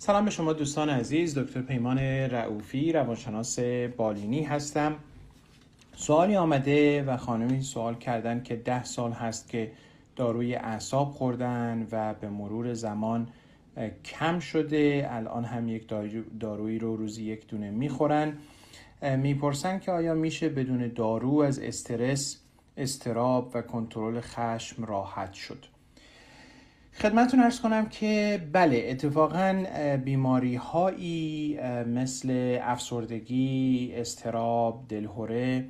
سلام به شما دوستان عزیز دکتر پیمان رعوفی روانشناس بالینی هستم. سوالی آمده و خانمی سوال کردن که ده سال هست که داروی اعصاب خوردن و به مرور زمان کم شده. الان هم یک دارویی رو روزی یک دونه می‌خورن. می‌پرسن که آیا میشه بدون دارو از استرس استراب و کنترل خشم راحت شد؟ خدمتون ارز کنم که بله اتفاقا بیماری هایی مثل افسردگی، استراب، دلهوره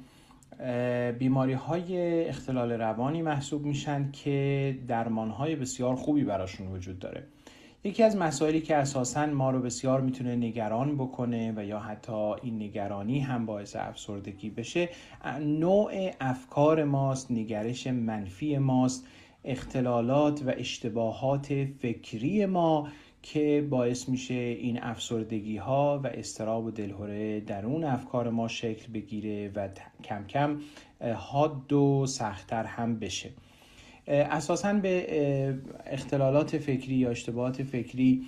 بیماری های اختلال روانی محسوب میشن که درمان های بسیار خوبی براشون وجود داره. یکی از مسائلی که اساسا ما رو بسیار می‌تونه نگران بکنه و یا حتی این نگرانی هم باعث افسردگی بشه نوع افکار ماست نگرش منفی ماست. اختلالات و اشتباهات فکری ما که باعث میشه این افسردگی ها و اضطراب و دلهوره درون افکار ما شکل بگیره و کم کم حاد و سختتر هم بشه. اساسا به اختلالات فکری یا اشتباهات فکری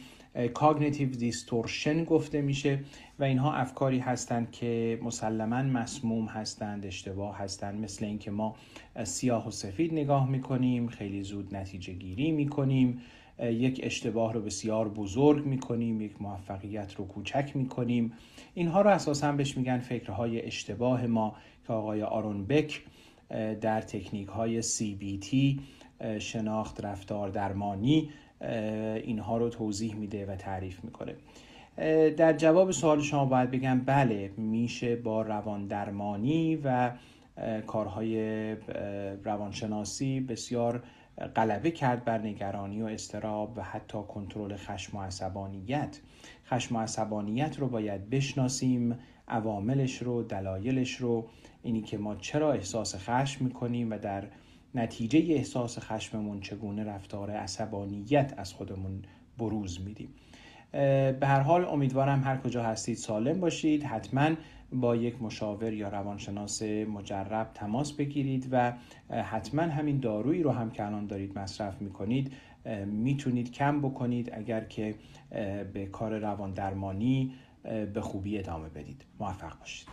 cognitive distortion گفته میشه و اینها افکاری هستند که مسلما مسموم هستند اشتباه هستند. مثل اینکه ما سیاه و سفید نگاه می‌کنیم خیلی زود نتیجه گیری می‌کنیم یک اشتباه رو بسیار بزرگ می‌کنیم یک موفقیت رو کوچک می‌کنیم. اینها رو اساسا بهش میگن فکرهای اشتباه ما که آقای آرون بک در تکنیک های CBT شناخت رفتار درمانی اینها رو توضیح میده و تعریف می‌کنه. در جواب سوال شما باید بگم بله میشه با روان درمانی و کارهای روانشناسی بسیار غلبه کرد بر نگرانی و استراب و حتی کنترل خشم و عصبانیت. خشم و عصبانیت رو باید بشناسیم عواملش رو دلایلش رو. اینی که ما چرا احساس خشم می‌کنیم و در نتیجه احساس خشممون چگونه رفتار عصبانیت از خودمون بروز میدیم. به هر حال امیدوارم هر کجا هستید سالم باشید. حتما با یک مشاور یا روانشناس مجرب تماس بگیرید و حتما همین دارویی رو هم که الان دارید مصرف می‌کنید می‌تونید کم بکنید اگر که به کار روان درمانی به خوبی ادامه بدید. موفق باشید.